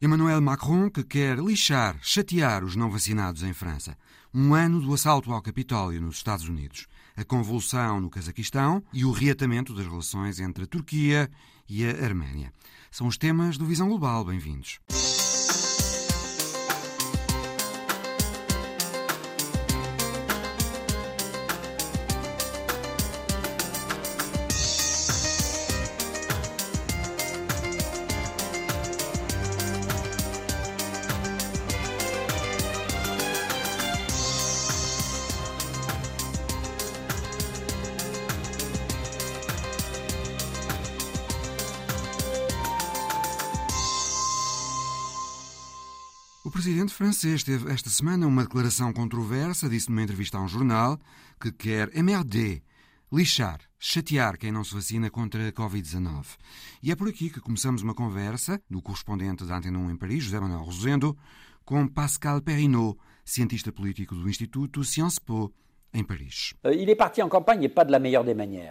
Emmanuel Macron, que quer lixar, chatear os não vacinados em França. Um ano do assalto ao Capitólio nos Estados Unidos, a convulsão no Cazaquistão e o reatamento das relações entre a Turquia e a Arménia. São os temas do Visão Global. Bem-vindos. Francês teve esta semana uma declaração controversa, disse numa entrevista a um jornal que quer emmerder, lixar, chatear quem não se vacina contra a Covid-19. E é por aqui que começamos uma conversa do correspondente da Antena 1 em Paris, José Manuel Rosendo, com Pascal Perrineau, cientista político do Instituto Sciences Po, em Paris. Euh,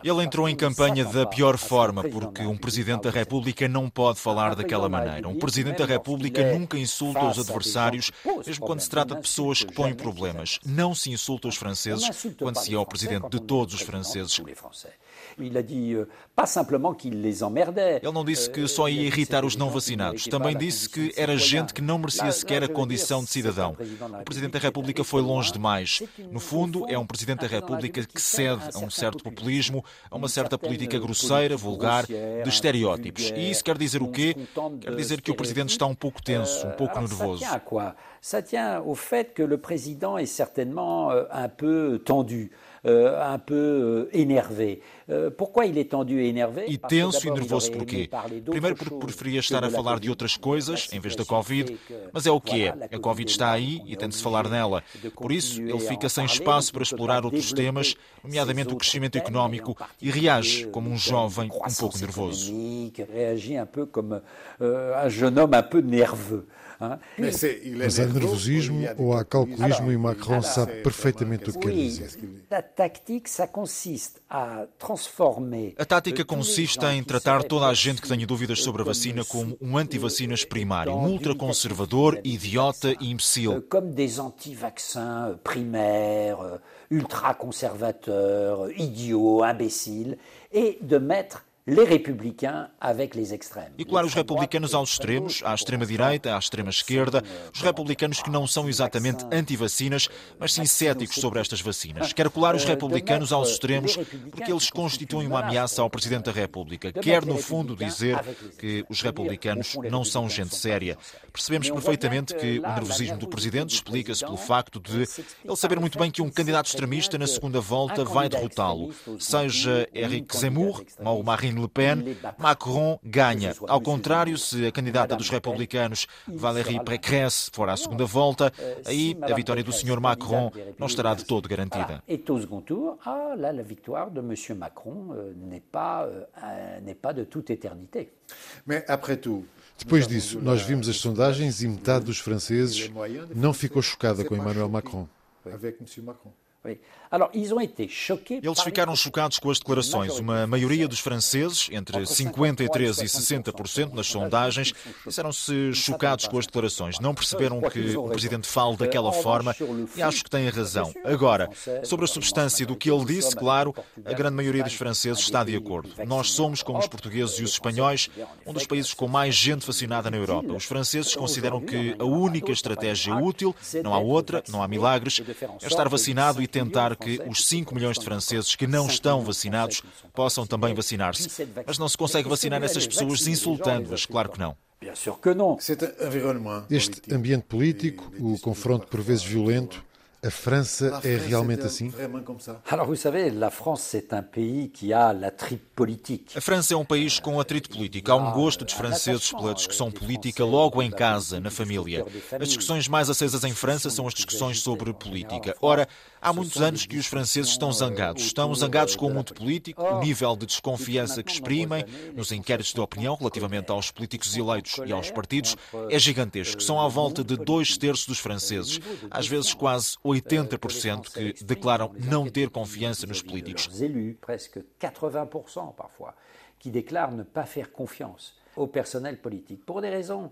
Ele entrou em campanha da pior forma, porque um Presidente da República não pode falar daquela maneira. Um Presidente da República nunca insulta os adversários, mesmo quando se trata de pessoas que põem problemas. Não se insulta os franceses quando se é o Presidente de todos os franceses. Euh, Ele não disse que só ia irritar os não vacinados. Também disse que era gente que não merecia sequer a condição de cidadão. O Presidente da República foi longe demais. No fundo, é um Presidente da República que cede a um certo populismo, a uma certa política grosseira, vulgar, de estereótipos. E isso quer dizer o quê? Quer dizer que o Presidente está um pouco tenso, um pouco nervoso. Ça tient au fait que le président est certainement euh, un peu tendu. Uh, un peu uh, énervé. Uh, pourquoi il est tendu et énervé? E tenso e nervoso porquê? Primeiro porque preferia estar a falar de outras coisas em vez da Covid, mas é o que é. A Covid está aí e tem de se falar nela. Por isso, ele fica sem espaço para explorar outros temas, nomeadamente o crescimento económico, e reage como um jovem um pouco nervoso. Un peu comme un jeune homme un peu nerveux. Mas há nervosismo ou há calculismo e Macron sabe perfeitamente o que quer dizer. A tática consiste em tratar toda a gente que tenha dúvidas sobre a vacina como um anti-vacinas primário, um ultraconservador, idiota e imbecil. Como des anti-vaccins primaires, ultra-conservateurs, idiots, imbéciles, et de mettre les républicains avec les extrêmes. E claro, os republicanos aos extremos, à extrema-direita, à extrema-esquerda, os republicanos que não são exatamente anti-vacinas, mas sim céticos sobre estas vacinas. Quer colar os republicanos aos extremos porque eles constituem uma ameaça ao Presidente da República. Quer, no fundo, dizer que os republicanos não são gente séria. Percebemos perfeitamente que o nervosismo do Presidente explica-se pelo facto de ele saber muito bem que um candidato extremista na segunda volta vai derrotá-lo. Seja Eric Zemmour ou Marine Le Pen, Macron ganha. Ao contrário, se a candidata dos republicanos, Valérie Pécresse, for à segunda volta, aí a vitória do Sr. Macron não estará de todo garantida. E au second tour, ah, la victoire de M. Macron euh, n'est pas, euh, de toute éternité. Mais après tout, depois disso, nós vimos as sondagens e metade dos franceses não ficou chocada com Emmanuel Macron. Eles ficaram chocados com as declarações. Uma maioria dos franceses, entre 53% e 60% nas sondagens, disseram-se chocados com as declarações. Não perceberam que o presidente fale daquela forma e acho que têm razão. Agora, sobre a substância do que ele disse, claro, a grande maioria dos franceses está de acordo. Nós somos, como os portugueses e os espanhóis, um dos países com mais gente vacinada na Europa. Os franceses consideram que a única estratégia útil, não há outra, não há milagres, é estar vacinado e tentar que os 5 milhões de franceses que não estão vacinados possam também vacinar-se. Mas não se consegue vacinar essas pessoas insultando-as, claro que não. Este ambiente político, o confronto por vezes violento, a França é realmente assim? A França é um país com atrito político. Há um gosto dos franceses pela discussão política logo em casa, na família. As discussões mais acesas em França são as discussões sobre política. Ora, há muitos anos que os franceses estão zangados. Estão zangados com o mundo político, o nível de desconfiança que exprimem nos inquéritos de opinião relativamente aos políticos eleitos e aos partidos é gigantesco. São à volta de dois terços dos franceses, às vezes quase 80% que declaram não ter confiança nos políticos. presque 80% parfois, qui déclarent ne pas faire confiance personnel politique pour des raisons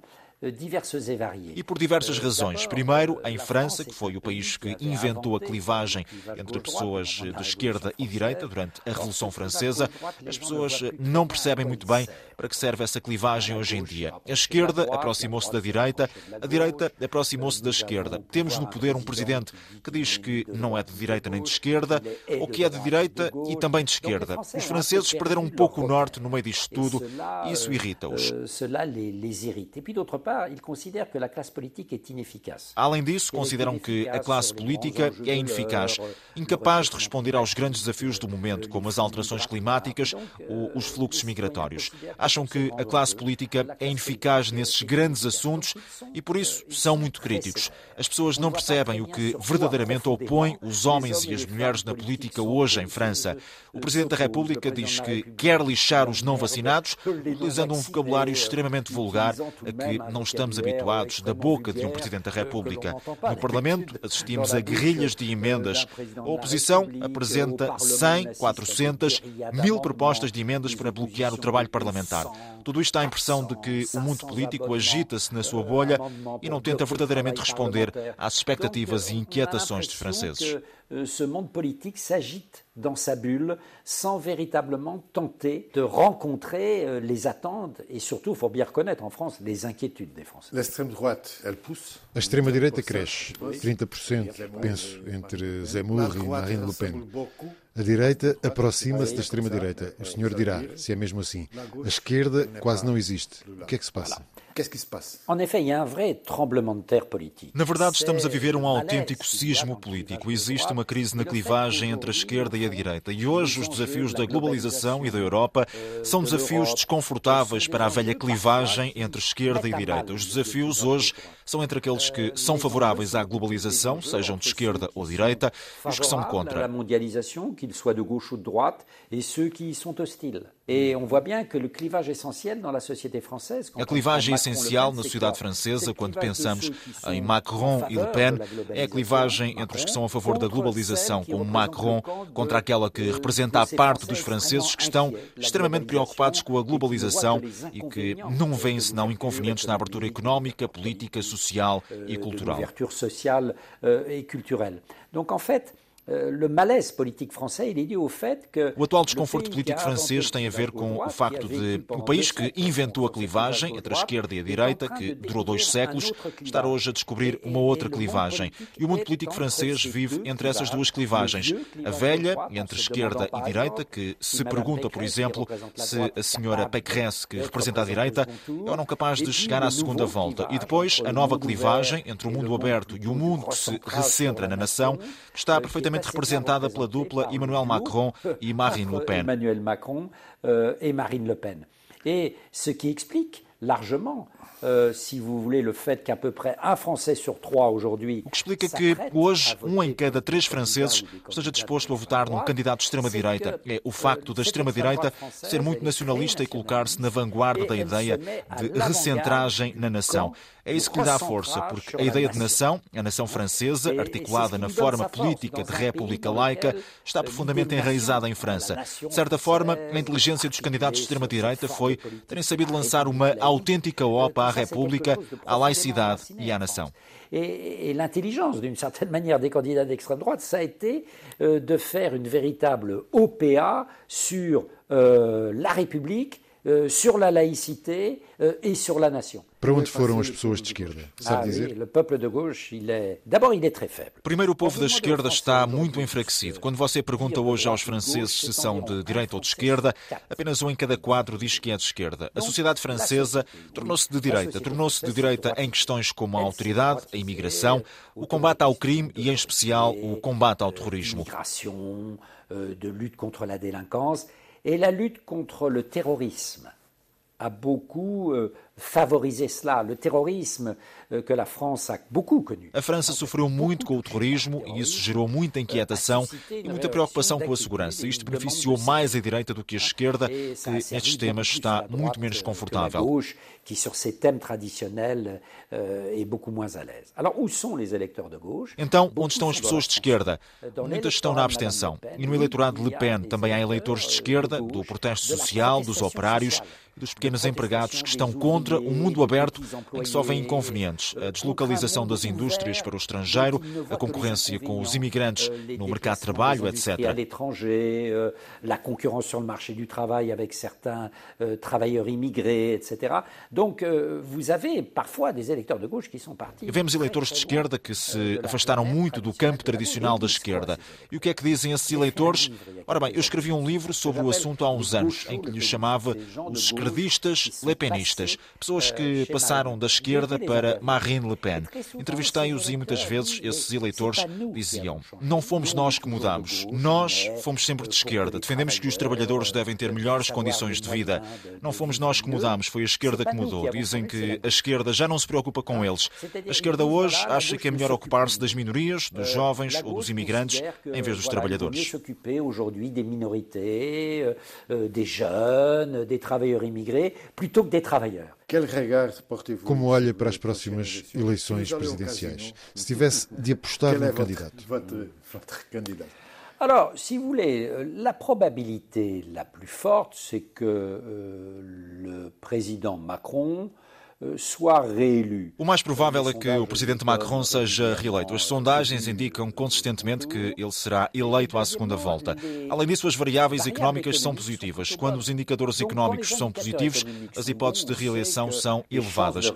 E por diversas razões. Primeiro, em França, que foi o país que inventou a clivagem entre pessoas de esquerda e direita durante a Revolução Francesa, as pessoas não percebem muito bem para que serve essa clivagem hoje em dia. A esquerda aproximou-se da direita, a direita aproximou-se da esquerda. Temos no poder um presidente que diz que não é de direita nem de esquerda, ou que é de direita e também de esquerda. Os franceses perderam um pouco o norte no meio disto tudo e isso irrita-os. Além disso, consideram que a classe política é ineficaz, incapaz de responder aos grandes desafios do momento, como as alterações climáticas ou os fluxos migratórios. Acham que a classe política é ineficaz nesses grandes assuntos e por isso são muito críticos. As pessoas não percebem o que verdadeiramente opõe os homens e as mulheres na política hoje em França. O Presidente da República diz que quer lixar os não vacinados, utilizando um vocabulário extremamente vulgar a que não estamos habituados da boca de um Presidente da República. No Parlamento, assistimos a guerrilhas de emendas. A oposição apresenta 100, 400, mil propostas de emendas para bloquear o trabalho parlamentar. Tudo isto dá a impressão de que o mundo político agita-se na sua bolha e não tenta verdadeiramente responder às expectativas e inquietações dos franceses. Ce monde politique s'agite dans sa bulle sans véritablement tenter de rencontrer euh, les attentes et surtout, il faut bien reconnaître en France, les inquiétudes des Français. L'extrême droite, elle pousse. A extrema-direita cresce, 30%, penso, entre Zemmour e Marine Le Pen. A direita aproxima-se da extrema-direita. O senhor dirá, se é mesmo assim. A esquerda quase não existe. O que é que se passa? Na verdade, estamos a viver um autêntico sismo político. Existe uma crise na clivagem entre a esquerda e a direita. E hoje os desafios da globalização e da Europa são desafios desconfortáveis para a velha clivagem entre esquerda e direita. Os desafios hoje são entre aqueles que são favoráveis à globalização, sejam de esquerda ou direita, e os que são contra. Et on voit bien que le clivage essentiel dans la société française. A clivagem essencial na sociedade francesa, quando pensamos em Macron e Le Pen, é a clivagem entre os que são a favor da globalização, como Macron, contra aquela que representa a parte dos franceses que estão extremamente preocupados com a globalização e que não veem senão inconvenientes na abertura económica, política, social e cultural. Euh, et culturelle. Donc en fait, Euh, o atual desconforto político francês tem a ver com o facto de o país que inventou a clivagem entre a esquerda e a direita, que durou dois séculos, estar hoje a descobrir uma outra clivagem. E o mundo político francês vive entre essas duas clivagens. A velha, entre esquerda e direita, que se pergunta, por exemplo, se a senhora Pécresse, que representa a direita, é ou não capaz de chegar à segunda volta. E depois a nova clivagem entre o mundo aberto e o mundo que se recentra na nação, que está perfeitamente perfeitamente representada pela dupla Emmanuel Macron e Marine Le Pen. Emmanuel Macron euh, et Marine Le Pen. Et ce qui explique largement Uh, si vous voulez, le fait qu'à peu près un Français sur trois aujourd'hui. O que explica que hoje um em cada três franceses esteja disposto a votar num candidato de extrema-direita. É o facto da extrema-direita ser muito nacionalista e colocar-se na vanguarda da ideia de recentragem na nação. É isso que lhe dá força, porque a ideia de nação, a nação francesa, articulada na forma política de república laica, está profundamente enraizada em França. De certa forma, a inteligência dos candidatos de extrema-direita foi terem sabido lançar uma autêntica OPA à República, à laicidade e à nação. Et, l'intelligence, d'une certaine manière, des candidats d'extrême droite, ça a été euh, de faire une véritable OPA sur euh, la République, euh, sur la laïcité euh, et sur la nation. Para onde foram as pessoas de esquerda? Sabe ah, dizer? O povo de gauche, est... d'abord, il est très faible. Primeiro, o povo da esquerda está muito enfraquecido. Quando você pergunta hoje aos franceses se são de direita ou de esquerda, apenas um em cada quatro diz que é de esquerda. A sociedade francesa tornou-se de direita. Tornou-se de direita em questões como a autoridade, a imigração, o combate ao crime e, em especial, o combate ao terrorismo. Euh, de lutte contre la délinquance et la lutte contre le terrorisme a beaucoup euh, favorisé cela. Le terrorisme euh, que la France a beaucoup connu. A França sofreu muito com o terrorismo e isso gerou muita inquietação e muita preocupação com a segurança. Isto beneficiou mais a direita do que a esquerda, que nestes temas está muito menos confortável. que sur ces thèmes traditionnels euh, est beaucoup moins à l'aise. Alors où sont les électeurs de gauche Então, onde estão as pessoas de esquerda? Muitas estão na abstenção. E no eleitorado de Le Pen também há eleitores de esquerda, do protesto social, dos operários dos pequenos empregados que estão contra um mundo aberto em que só vem inconvenientes. A deslocalização das indústrias para o estrangeiro, a concorrência com os imigrantes no mercado de trabalho, etc. La concurrence sur le marché du travail avec certains euh, travailleurs immigrés, etc. Donc, euh, vous avez parfois des électeurs de gauche qui sont partis. Vemos eleitores de esquerda que se afastaram muito do campo tradicional da esquerda. E o que é que dizem esses eleitores? Ora bem, eu escrevi um livro sobre o assunto há uns anos, em que lhe chamava Os Esquerdistas Lepenistas, pessoas que passaram da esquerda para Marine Le Pen. Entrevistei-os e muitas vezes esses eleitores diziam: Não fomos nós que mudamos, nós fomos sempre de esquerda, defendemos que os trabalhadores devem ter melhores condições de vida. Não fomos nós que mudamos, foi a esquerda que mudou. Dizem que a esquerda já não se preocupa com eles. A esquerda hoje acha que é melhor ocupar-se das minorias, dos jovens ou dos imigrantes, em vez dos trabalhadores. des minorités, des jeunes, des travailleurs immigrés, plutôt que des travailleurs. Como olha para as próximas eleições presidenciais? Se tivesse de apostar no candidato? Alors, si vous voulez, euh, la probabilité la plus forte, c'est que euh, le président Macron O mais provável é que o presidente Macron seja reeleito. As sondagens indicam consistentemente que ele será eleito à segunda volta. Além disso, as variáveis económicas são positivas. Quando os indicadores económicos são positivos, as hipóteses de reeleição são elevadas.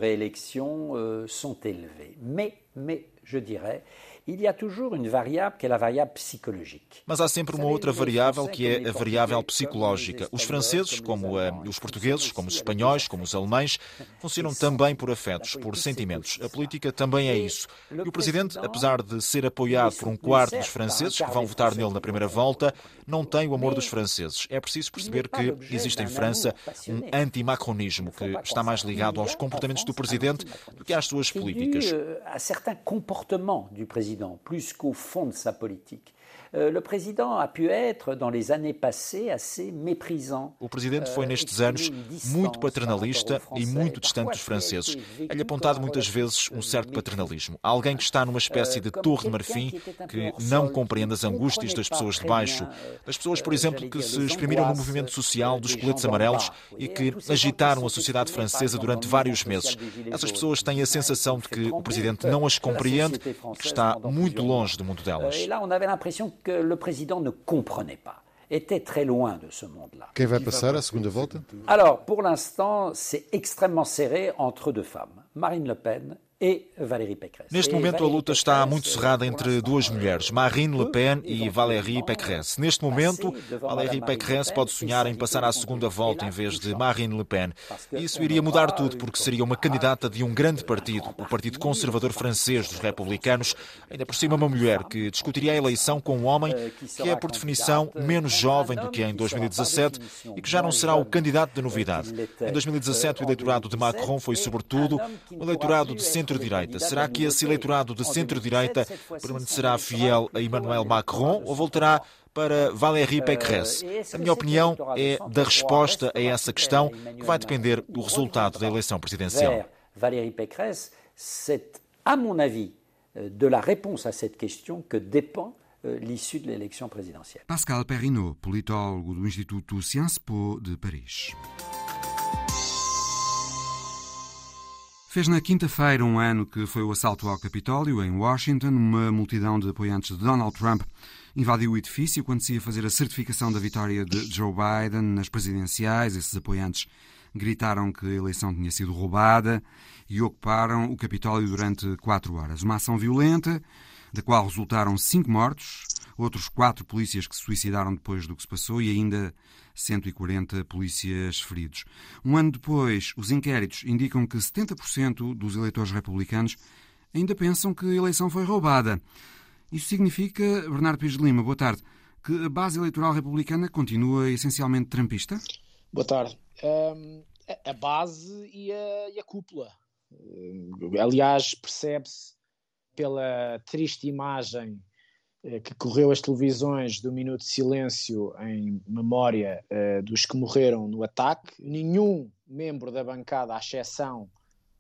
Il y a toujours une variable qui est la variable psychologique. Mas há sempre uma outra variável que é a variável psicológica. Os franceses, como uh, os portugueses, como os espanhóis, como os alemães, funcionam também por afetos, por sentimentos. A política também é isso. E o presidente, apesar de ser apoiado por um quarto dos franceses que vão votar nele na primeira volta, não tem o amor dos franceses. É preciso perceber que existe em França um anti-macronismo que está mais ligado aos comportamentos do presidente do que às suas políticas. A certain comportement du président plus qu'au fond de sa politique. Euh, le président a pu être, dans les années passées, assez méprisant. O presidente foi nestes anos muito paternalista e muito distante dos franceses. É-lhe apontado muitas vezes um certo paternalismo. Alguém que está numa espécie de torre de marfim que não compreende as angústias das pessoas de baixo. Das pessoas, por exemplo, que se exprimiram no movimento social dos coletes amarelos e que agitaram a sociedade francesa durante vários meses. Essas pessoas têm a sensação de que o presidente não as compreende e que está muito longe do mundo delas. Que le président ne comprenait pas était très loin de ce monde-là. Quem vai passar à segunda volta? Alors, pour l'instant, c'est extrêmement serré entre deux femmes, Marine Le Pen Neste momento, a luta está muito cerrada entre duas mulheres, Marine Le Pen e Valérie Pécresse. Neste momento, Valérie Pécresse pode sonhar em passar à segunda volta em vez de Marine Le Pen. Isso iria mudar tudo, porque seria uma candidata de um grande partido, o Partido Conservador Francês dos Republicanos, ainda por cima uma mulher que discutiria a eleição com um homem que é, por definição, menos jovem do que em 2017 e que já não será o candidato de novidade. Em 2017, o eleitorado de Macron foi, sobretudo, um eleitorado de centro centro-direita. Será que esse eleitorado de centro-direita permanecerá fiel a Emmanuel Macron ou voltará para Valérie Pécresse? A minha opinião é da resposta a essa questão que vai depender do resultado da eleição presidencial. Valérie Pécresse, c'est, à mon avis, euh, de la réponse à cette question que dépend euh, l'issue de l'élection présidentielle. Pascal Perrineau, politólogo do Instituto Sciences Po de Paris. Fez na quinta-feira um ano que foi o assalto ao Capitólio, em Washington. Uma multidão de apoiantes de Donald Trump invadiu o edifício quando se ia fazer a certificação da vitória de Joe Biden nas presidenciais. Esses apoiantes gritaram que a eleição tinha sido roubada e ocuparam o Capitólio durante quatro horas. Uma ação violenta, da qual resultaram cinco mortos, outros quatro polícias que se suicidaram depois do que se passou e ainda 140 polícias feridos. Um ano depois, os inquéritos indicam que 70% dos eleitores republicanos ainda pensam que a eleição foi roubada. Isso significa, Bernardo Pires de Lima, boa tarde, que a base eleitoral republicana continua essencialmente trampista? Boa tarde. Um, a base e a, e a cúpula. Aliás, percebe-se pela triste imagem que correu as televisões do minuto de silêncio em memória uh, dos que morreram no ataque. Nenhum membro da bancada, à exceção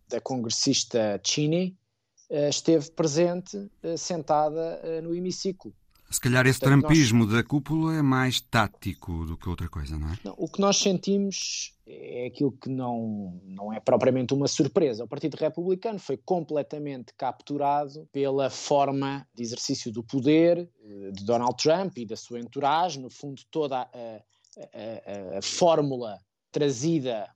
da congressista Cheney, uh, esteve presente uh, sentada no hemiciclo. Se calhar esse Portanto, trampismo nós... da cúpula é mais tático do que outra coisa, não é? Não, o que nós sentimos é aquilo que não, não é propriamente uma surpresa. O Partido Republicano foi completamente capturado pela forma de exercício do poder eh, de Donald Trump e da sua entourage. No fundo, toda a, a, a, a fórmula trazida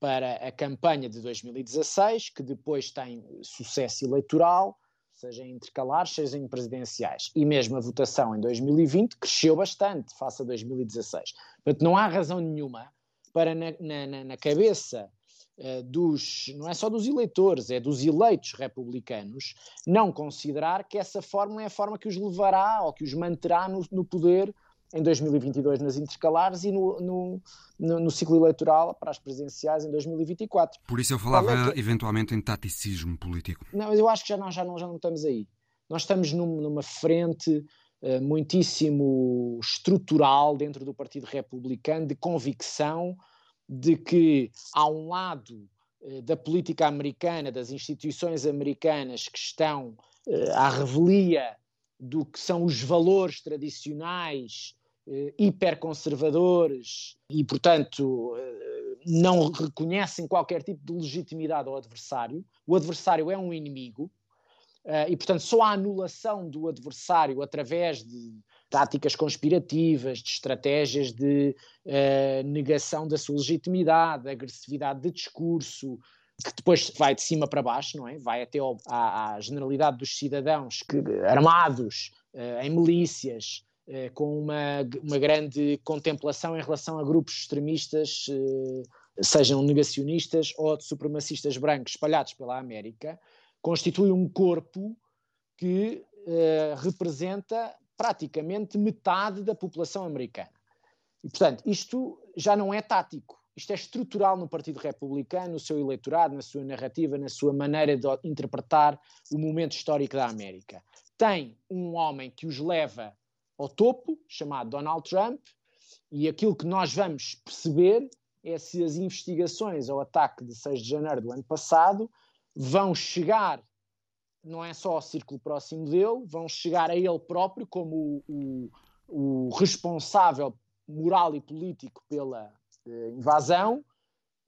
para a campanha de 2016, que depois tem sucesso eleitoral seja em intercalares, seja em presidenciais. E mesmo a votação em 2020 cresceu bastante face a 2016. Portanto, não há razão nenhuma para, na, na, na cabeça uh, dos, não é só dos eleitores, é dos eleitos republicanos, não considerar que essa fórmula é a forma que os levará ou que os manterá no, no poder em 2022 nas intercalares e no, no, no, no, ciclo eleitoral para as presidenciais em 2024. Por isso eu falava é que... eventualmente em taticismo político. Não, eu acho que já não, já não, já não estamos aí. Nós estamos num, numa frente uh, muitíssimo estrutural dentro do Partido Republicano de convicção de que há um lado uh, da política americana, das instituições americanas que estão uh, à revelia do que são os valores tradicionais eh, hiperconservadores e, portanto, eh, não reconhecem qualquer tipo de legitimidade ao adversário. O adversário é um inimigo eh, e, portanto, só a anulação do adversário através de táticas conspirativas, de estratégias de uh, negação da sua legitimidade, agressividade de discurso, que depois vai de cima para baixo, não é? Vai até ao, à, à, generalidade dos cidadãos que, armados uh, em milícias, uh, com uma, uma grande contemplação em relação a grupos extremistas, uh, sejam negacionistas ou de supremacistas brancos espalhados pela América, constitui um corpo que representa praticamente metade da população americana. E, portanto, isto já não é tático isto é estrutural no Partido Republicano, no seu eleitorado, na sua narrativa, na sua maneira de interpretar o momento histórico da América. Tem um homem que os leva ao topo, chamado Donald Trump, e aquilo que nós vamos perceber é se as investigações ao ataque de 6 de janeiro do ano passado vão chegar, não é só ao círculo próximo dele, vão chegar a ele próprio como o, o, o responsável moral e político pela invasão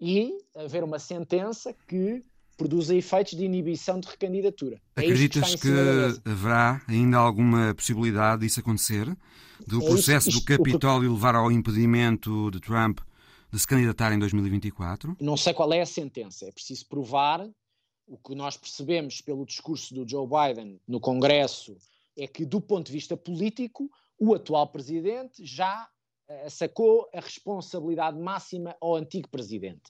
e haver uma sentença que produza efeitos de inibição de recandidatura. É Acreditas que, que haverá ainda alguma possibilidade disso acontecer? Do é processo isto, isto, do Capitólio levar ao impedimento de Trump de se candidatar em 2024? Não sei qual é a sentença. É preciso provar. O que nós percebemos pelo discurso do Joe Biden no Congresso é que, do ponto de vista político, o atual presidente já eh, sacou a responsabilidade máxima ao antigo presidente.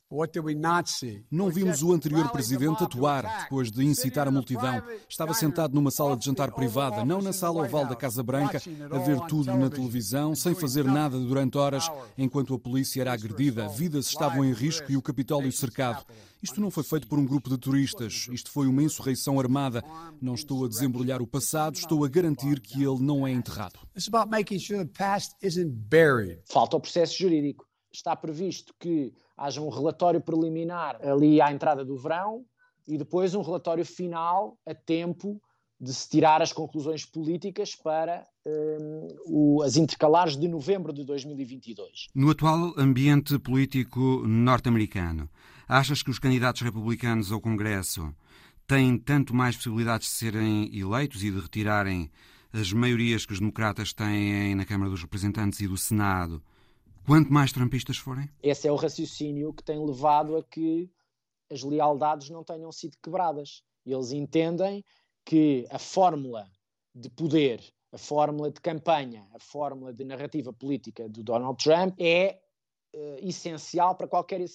Não vimos o anterior presidente atuar depois de incitar a multidão. Estava sentado numa sala de jantar privada, não na sala oval da Casa Branca, a ver tudo na televisão, sem fazer nada durante horas, enquanto a polícia era agredida, vidas estavam em risco e o Capitólio cercado. Isto não foi feito por um grupo de turistas. Isto foi uma insurreição armada. Não estou a desembrulhar o passado, estou a garantir que ele não é enterrado. Falta o processo jurídico. Está previsto que haja um relatório preliminar ali à entrada do verão e depois um relatório final a tempo de se tirar as conclusões políticas para um, o, as intercalares de novembro de 2022. No atual ambiente político norte-americano, achas que os candidatos republicanos ao Congresso têm tanto mais possibilidades de serem eleitos e de retirarem as maiorias que os democratas têm na Câmara dos Representantes e do Senado, quanto mais trumpistas forem? Esse é o raciocínio que tem levado a que as lealdades não tenham sido quebradas. Eles entendem que a fórmula de poder, a fórmula de campanha, a fórmula de narrativa política do Donald Trump é uh, essencial para qualquer uh,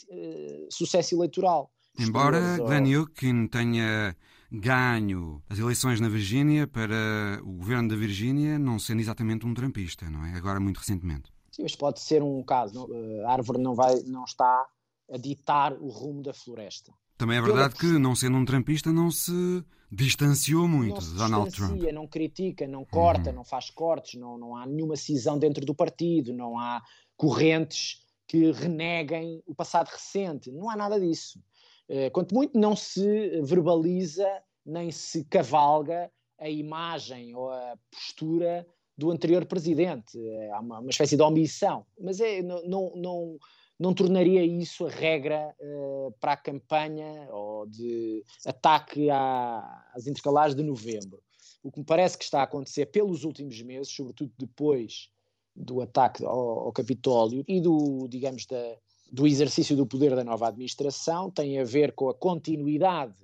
sucesso eleitoral. Embora Glenn Youngkin tenha ganho as eleições na Virgínia para o governo da Virgínia não sendo exatamente um trampista, não é? Agora, muito recentemente. Sim, mas pode ser um caso. Não, a árvore não, vai, não está a ditar o rumo da floresta. Também é verdade que, não sendo um trampista, não se distanciou muito de Donald Trump. Não critica, não corta, uhum. não faz cortes, não, não há nenhuma cisão dentro do partido, não há correntes que reneguem o passado recente, não há nada disso. Eh, quanto muito não se verbaliza nem se cavalga a imagem ou a postura do anterior presidente. Há uma, uma espécie de omissão. Mas é, não, não, não, não tornaria isso a regra uh, para a campanha ou de ataque à, às intercalares de novembro. O que me parece que está a acontecer pelos últimos meses, sobretudo depois do ataque ao, ao Capitólio e do, digamos, da, do exercício do poder da nova administração, tem a ver com a continuidade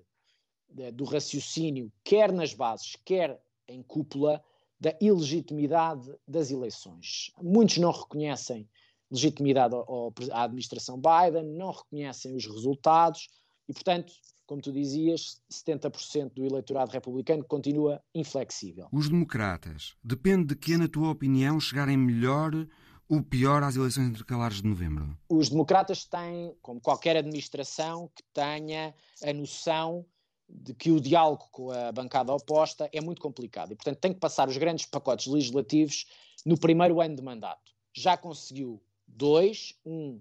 de, do raciocínio, quer nas bases, quer em cúpula, da ilegitimidade das eleições. Muitos não reconhecem legitimidade ao, à administração Biden, não reconhecem os resultados e, portanto, como tu dizias, 70% do eleitorado republicano continua inflexível. Os democratas, depende de que, na tua opinião, chegarem melhor ou pior às eleições intercalares de novembro? Os democratas têm, como qualquer administração, que tenha a noção de que o diálogo com a bancada oposta é muito complicado e, portanto, tem que passar os grandes pacotes legislativos no primeiro ano de mandato. Já conseguiu dois, um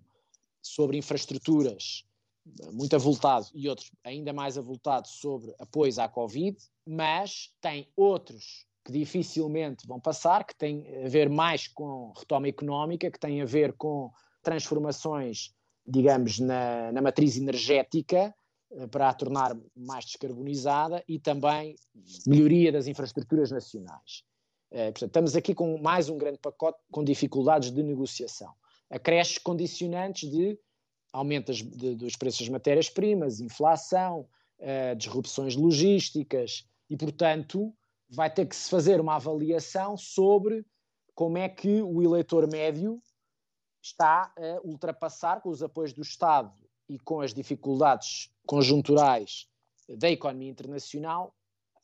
sobre infraestruturas, muito avultado, e outro ainda mais avultado sobre apoios à Covid, mas tem outros que dificilmente vão passar, que têm a ver mais com retoma económica, que têm a ver com transformações, digamos, na, na matriz energética, eh, para a tornar mais descarbonizada e também melhoria das infraestruturas nacionais. Eh, portanto, estamos aqui com mais um grande pacote com dificuldades de negociação. Acresce condicionantes de aumento de, dos preços das matérias-primas, inflação, uh, disrupções logísticas e, portanto, vai ter que se fazer uma avaliação sobre como é que o eleitor médio está a ultrapassar, com os apoios do Estado e com as dificuldades conjunturais da economia internacional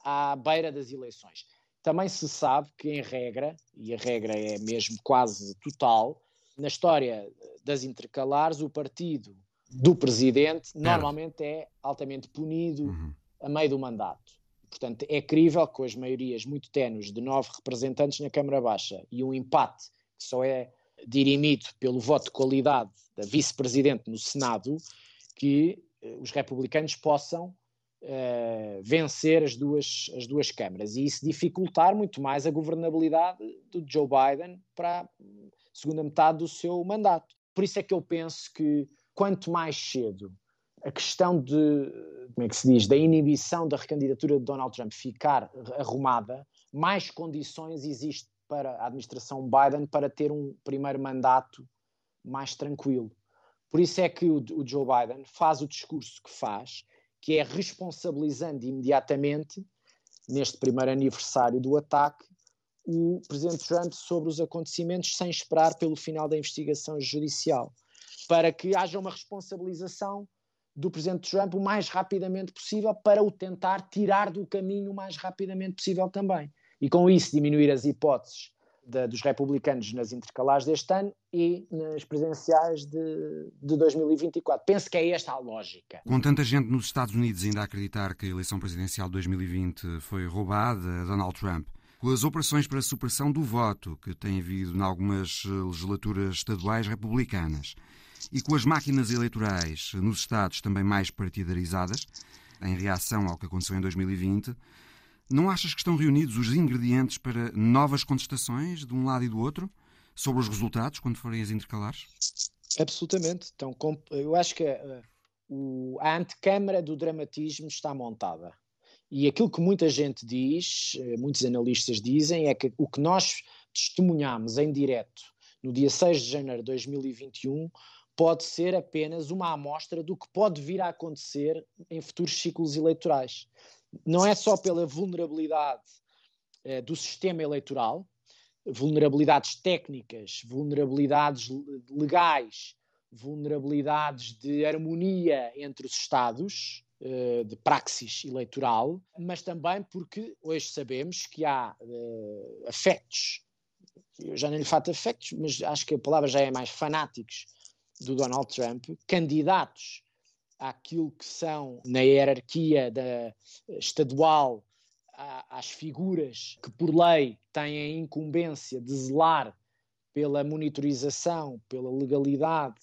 à beira das eleições. Também se sabe que, em regra, e a regra é mesmo quase total, na história das intercalares, o partido do presidente normalmente é altamente punido uhum. a meio do mandato. Portanto, é crível que com as maiorias muito tenues de nove representantes na Câmara Baixa e um empate que só é dirimido pelo voto de qualidade da vice-presidente no Senado, que eh, os republicanos possam uh, vencer as duas, as duas câmaras e isso dificultar muito mais a governabilidade do Joe Biden para segunda metade do seu mandato. Por isso é que eu penso que quanto mais cedo a questão de, como é que se diz, da inibição da recandidatura de Donald Trump ficar arrumada, mais condições existe para a administração Biden para ter um primeiro mandato mais tranquilo. Por isso é que o, o Joe Biden faz o discurso que faz, que é responsabilizando imediatamente, neste primeiro aniversário do ataque, o presidente Trump sobre os acontecimentos sem esperar pelo final da investigação judicial, para que haja uma responsabilização do presidente Trump o mais rapidamente possível para o tentar tirar do caminho o mais rapidamente possível também. E com isso diminuir as hipóteses dos republicanos nas intercalares deste ano e nas presidenciais de, de 2024. Penso que é esta a lógica. Com tanta gente nos Estados Unidos ainda a acreditar que a eleição presidencial de 2020 foi roubada a Donald Trump, as operações para a supressão do voto que tem havido em algumas legislaturas estaduais republicanas e com as máquinas eleitorais nos Estados também mais partidarizadas, em reação ao que aconteceu em 2020, não achas que estão reunidos os ingredientes para novas contestações de um lado e do outro sobre os resultados quando forem as intercalares? Absolutamente. Então, eu acho que a, uh, a antecâmara do dramatismo está montada. E aquilo que muita gente diz, eh, muitos analistas dizem, é que o que nós testemunhamos em direto no dia 6 de janeiro de 2021 pode ser apenas uma amostra do que pode vir a acontecer em futuros ciclos eleitorais. Não é só pela vulnerabilidade eh, do sistema eleitoral, vulnerabilidades técnicas, vulnerabilidades legais, vulnerabilidades de harmonia entre os Estados, de praxis eleitoral, mas também porque hoje sabemos que há uh, afetos, eu já não lhe fato afetos, mas acho que a palavra já é mais fanáticos do Donald Trump, candidatos àquilo que são, na hierarquia da, estadual, às figuras que, por lei, têm a incumbência de zelar pela monitorização, pela legalidade,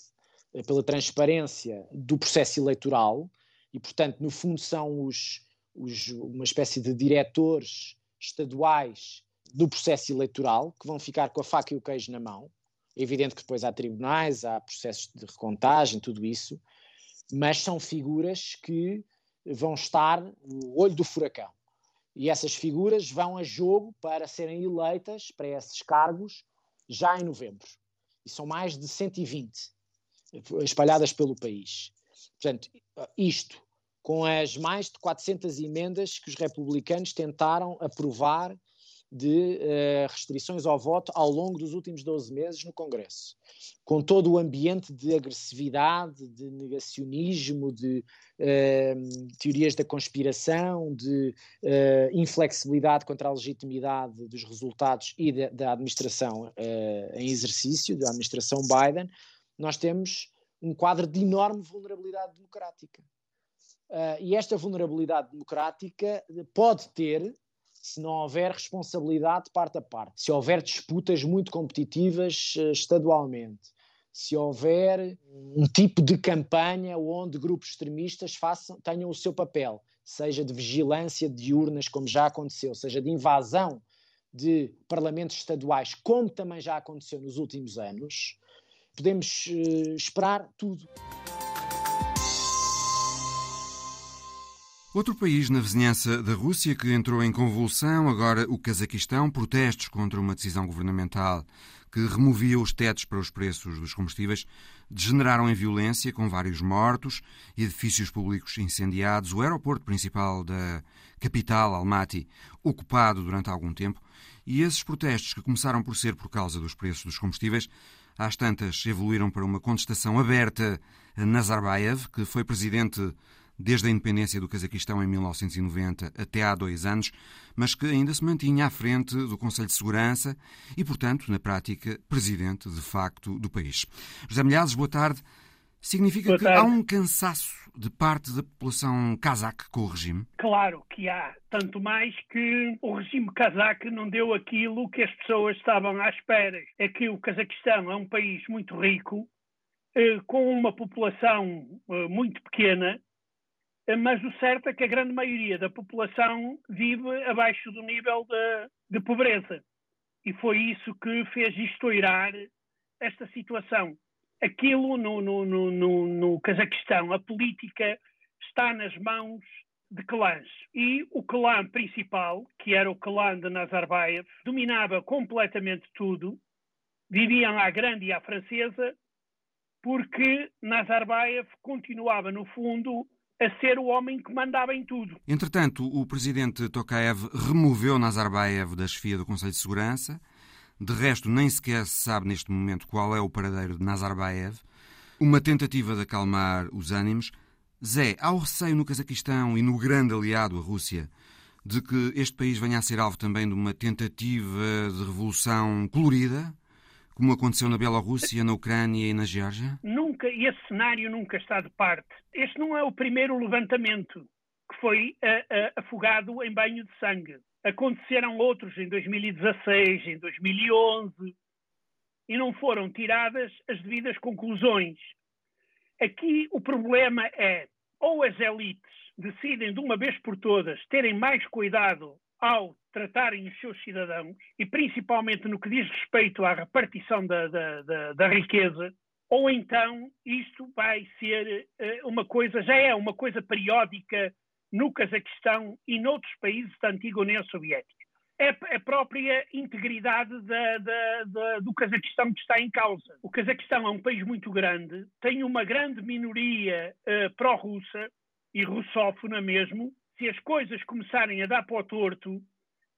eh, pela transparência do processo eleitoral, e, portanto, no fundo, são os, os, uma espécie de diretores estaduais do processo eleitoral, que vão ficar com a faca e o queijo na mão. É evidente que depois há tribunais, há processos de recontagem, tudo isso, mas são figuras que vão estar no olho do furacão. E essas figuras vão a jogo para serem eleitas para esses cargos já em novembro. E são mais de 120 espalhadas pelo país. Portanto, isto com as mais de 400 emendas que os republicanos tentaram aprovar de uh, restrições ao voto ao longo dos últimos 12 meses no Congresso, com todo o ambiente de agressividade, de negacionismo, de uh, teorias da conspiração, de uh, inflexibilidade contra a legitimidade dos resultados e da administração em exercício, da administração Biden, nós temos um quadro de enorme vulnerabilidade democrática. e esta vulnerabilidade democrática pode ter se não houver responsabilidade de parte a parte, se houver disputas muito competitivas uh, estadualmente, se houver um tipo de campanha onde grupos extremistas façam, tenham o seu papel, seja de vigilância de urnas, como já aconteceu, seja de invasão de parlamentos estaduais, como também já aconteceu nos últimos anos, podemos uh, esperar tudo. Outro país na vizinhança da Rússia que entrou em convulsão, agora o Cazaquistão, protestos contra uma decisão governamental que removia os tetos para os preços dos combustíveis, degeneraram em violência, com vários mortos, edifícios públicos incendiados, o aeroporto principal da capital, Almaty, ocupado durante algum tempo, e esses protestos, que começaram por ser por causa dos preços dos combustíveis, às tantas evoluíram para uma contestação aberta a Nazarbayev, que foi presidente desde a independência do Cazaquistão em 1990 até há dois anos, mas que ainda se mantinha à frente do Conselho de Segurança e, portanto, na prática, presidente de facto do país. José Milhazes, boa tarde. Significa que há um cansaço de parte da população cazaque com o regime? Claro que há. Tanto mais que o regime cazaque não deu aquilo que as pessoas estavam à espera. É que o Cazaquistão é um país muito rico, eh, com uma população eh, muito pequena, mas o certo é que a grande maioria da população vive abaixo do nível de, de pobreza. E foi isso que fez estourar esta situação. Aquilo no, no, no, no, Cazaquistão, a política está nas mãos de clãs. E o clã principal, que era o clã de Nazarbayev, dominava completamente tudo, viviam à grande e à francesa, porque Nazarbayev continuava, no fundo, a ser o homem que mandava em tudo. Entretanto, o presidente Tokayev removeu Nazarbayev da chefia do Conselho de Segurança. De resto, nem sequer se sabe neste momento qual é o paradeiro de Nazarbayev. Uma tentativa de acalmar os ânimos. Zé, há o receio no Cazaquistão e no grande aliado, a Rússia, de que este país venha a ser alvo também de uma tentativa de revolução colorida? como aconteceu na Bielorrússia, na Ucrânia e na Geórgia? Nunca, esse cenário nunca está de parte. Este não é o primeiro levantamento que foi uh, uh, afogado em banho de sangue. Aconteceram outros em 2016, em 2011, e não foram tiradas as devidas conclusões. Aqui o problema é ou as elites decidem de uma vez por todas terem mais cuidado ao tratarem os seus cidadãos, e principalmente no que diz respeito à repartição da, da, da, da riqueza, ou então isto vai ser uh, uma coisa, já é uma coisa periódica no Cazaquistão e noutros países da antiga União Soviética. É a própria integridade da, da, da, do Cazaquistão que está em causa. O Cazaquistão é um país muito grande, tem uma grande minoria uh, pró-russa e russófona mesmo, se as coisas começarem a dar para o torto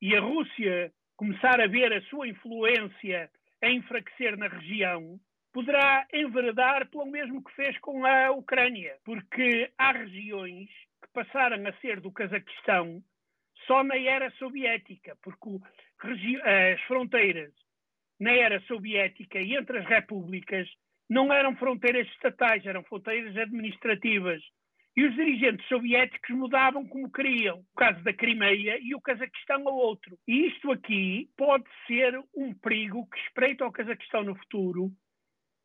e a Rússia começar a ver a sua influência a enfraquecer na região, poderá enveredar pelo mesmo que fez com a Ucrânia, porque há regiões passaram a ser do Cazaquistão só na era soviética, porque as fronteiras na era soviética e entre as repúblicas não eram fronteiras estatais, eram fronteiras administrativas. E os dirigentes soviéticos mudavam como queriam. O caso da Crimeia e o Cazaquistão ao outro. E isto aqui pode ser um perigo que espreita ao Cazaquistão no futuro,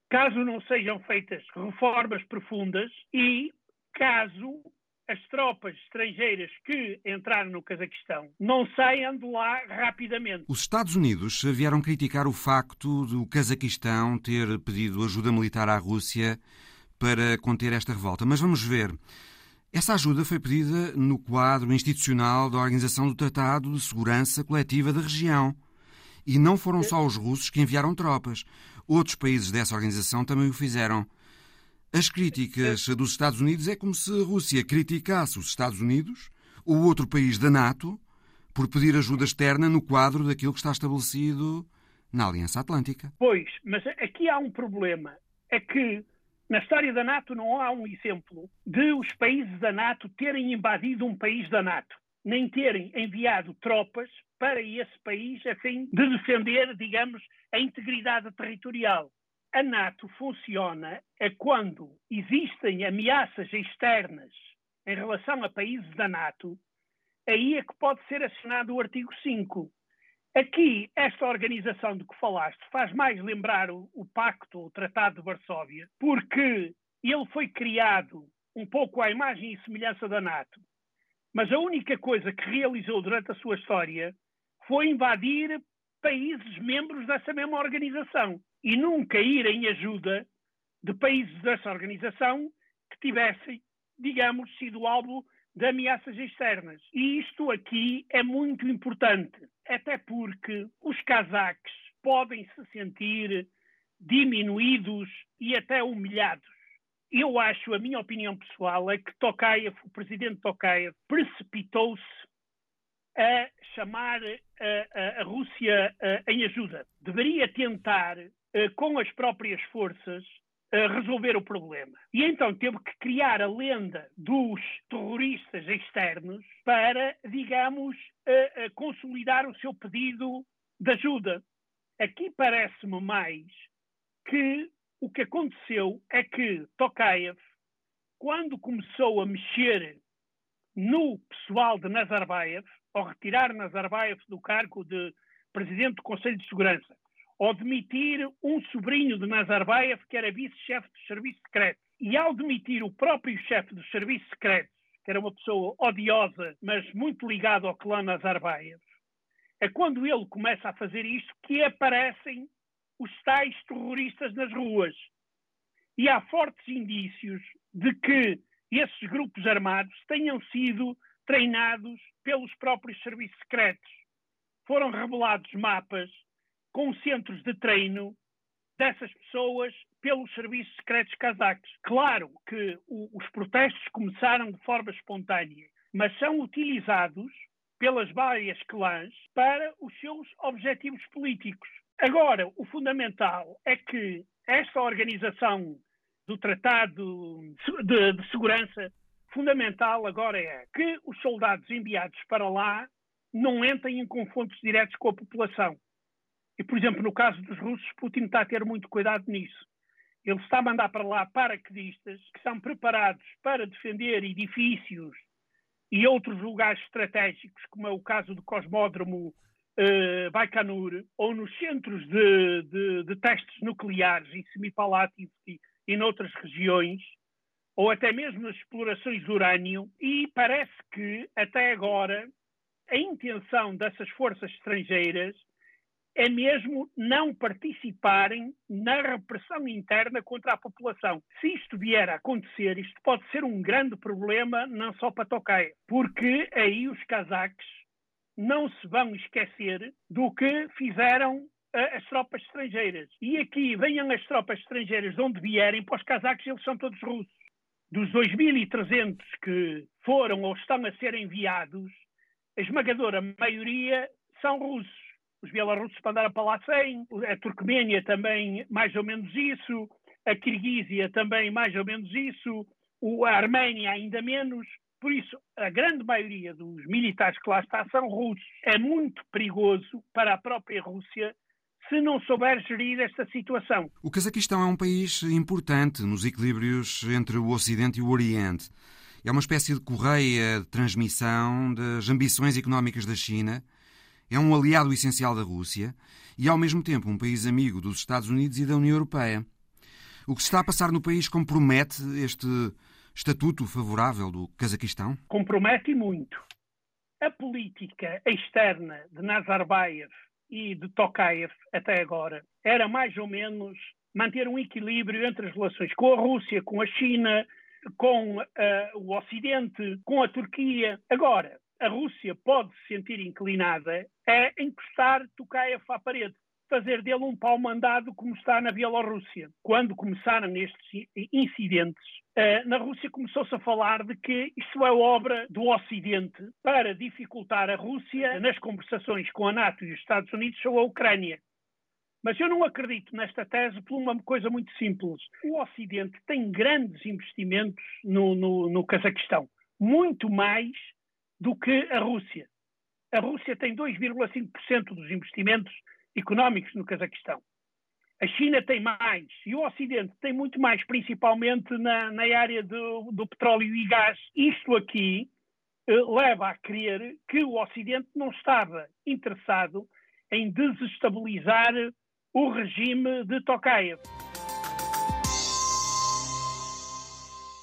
caso não sejam feitas reformas profundas e caso as tropas estrangeiras que entraram no Cazaquistão não saiam de lá rapidamente. Os Estados Unidos vieram criticar o facto do Cazaquistão ter pedido ajuda militar à Rússia para conter esta revolta. Mas vamos ver. Essa ajuda foi pedida no quadro institucional da Organização do Tratado de Segurança Coletiva da região. E não foram só os russos que enviaram tropas. Outros países dessa organização também o fizeram. As críticas dos Estados Unidos é como se a Rússia criticasse os Estados Unidos ou outro país da NATO por pedir ajuda externa no quadro daquilo que está estabelecido na Aliança Atlântica. Pois, mas aqui há um problema. É que na história da NATO não há um exemplo de os países da NATO terem invadido um país da NATO, nem terem enviado tropas para esse país a fim de defender, digamos, a integridade territorial a NATO funciona é quando existem ameaças externas em relação a países da NATO, aí é que pode ser acionado o artigo 5. Aqui, esta organização de que falaste faz mais lembrar o, o Pacto, o Tratado de Varsóvia, porque ele foi criado um pouco à imagem e semelhança da NATO. Mas a única coisa que realizou durante a sua história foi invadir países membros dessa mesma organização e nunca ir em ajuda de países dessa organização que tivessem, digamos, sido alvo de ameaças externas. E isto aqui é muito importante, até porque os cazaques podem se sentir diminuídos e até humilhados. Eu acho, a minha opinião pessoal, é que Tokayev, o presidente Tokayev, precipitou-se a chamar a, a, a Rússia a, em ajuda. Deveria tentar com as próprias forças, resolver o problema. E então teve que criar a lenda dos terroristas externos para, digamos, consolidar o seu pedido de ajuda. Aqui parece-me mais que o que aconteceu é que Tokayev, quando começou a mexer no pessoal de Nazarbayev, ao retirar Nazarbayev do cargo de presidente do Conselho de Segurança, ao demitir um sobrinho de Nazarbayev, que era vice-chefe do Serviço Secreto, e ao demitir o próprio chefe do Serviço Secreto, que era uma pessoa odiosa, mas muito ligado ao clã Nazarbayev, é quando ele começa a fazer isto que aparecem os tais terroristas nas ruas. E há fortes indícios de que esses grupos armados tenham sido treinados pelos próprios serviços secretos. Foram revelados mapas com centros de treino dessas pessoas pelos serviços secretos cazaques. Claro que o, os protestos começaram de forma espontânea, mas são utilizados pelas várias clãs para os seus objetivos políticos. Agora, o fundamental é que esta organização do Tratado de, de Segurança, fundamental agora é que os soldados enviados para lá não entrem em confrontos diretos com a população. E, por exemplo, no caso dos russos, Putin está a ter muito cuidado nisso. Ele está a mandar para lá paraquedistas que são preparados para defender edifícios e outros lugares estratégicos, como é o caso do cosmódromo uh, Baikonur, ou nos centros de, de, de testes nucleares em Semipalatinsk e, e noutras regiões, ou até mesmo nas explorações de urânio, e parece que, até agora, a intenção dessas forças estrangeiras é mesmo não participarem na repressão interna contra a população. Se isto vier a acontecer, isto pode ser um grande problema não só para Tokai, porque aí os cazaques não se vão esquecer do que fizeram as tropas estrangeiras. E aqui venham as tropas estrangeiras de onde vierem, para os cazaques eles são todos russos. Dos 2.300 que foram ou estão a ser enviados, a esmagadora maioria são russos os bielorrussos para lá 100, a Turcoménia também mais ou menos isso, a Kirguísia também mais ou menos isso, a Arménia ainda menos. Por isso, a grande maioria dos militares que lá está são russos. É muito perigoso para a própria Rússia se não souber gerir esta situação. O Cazaquistão é um país importante nos equilíbrios entre o Ocidente e o Oriente. É uma espécie de correia de transmissão das ambições económicas da China é um aliado essencial da Rússia e, ao mesmo tempo, um país amigo dos Estados Unidos e da União Europeia. O que se está a passar no país compromete este estatuto favorável do Cazaquistão? Compromete muito. A política externa de Nazarbayev e de Tokayev até agora era mais ou menos manter um equilíbrio entre as relações com a Rússia, com a China, com uh, o Ocidente, com a Turquia. Agora, a Rússia pode se sentir inclinada a encostar Tokayev à parede, fazer dele um pau mandado como está na Bielorrússia. Quando começaram estes incidentes, uh, na Rússia começou-se a falar de que isto é obra do Ocidente para dificultar a Rússia nas conversações com a NATO e os Estados Unidos sobre a Ucrânia. Mas eu não acredito nesta tese por uma coisa muito simples. O Ocidente tem grandes investimentos no, no, no Cazaquistão, muito mais do que a Rússia. A Rússia tem 2,5% dos investimentos económicos no Cazaquistão. A China tem mais e o Ocidente tem muito mais, principalmente na, na área do, do, petróleo e gás. Isto aqui eh, leva a crer que o Ocidente não estava interessado em desestabilizar o regime de Tokayev.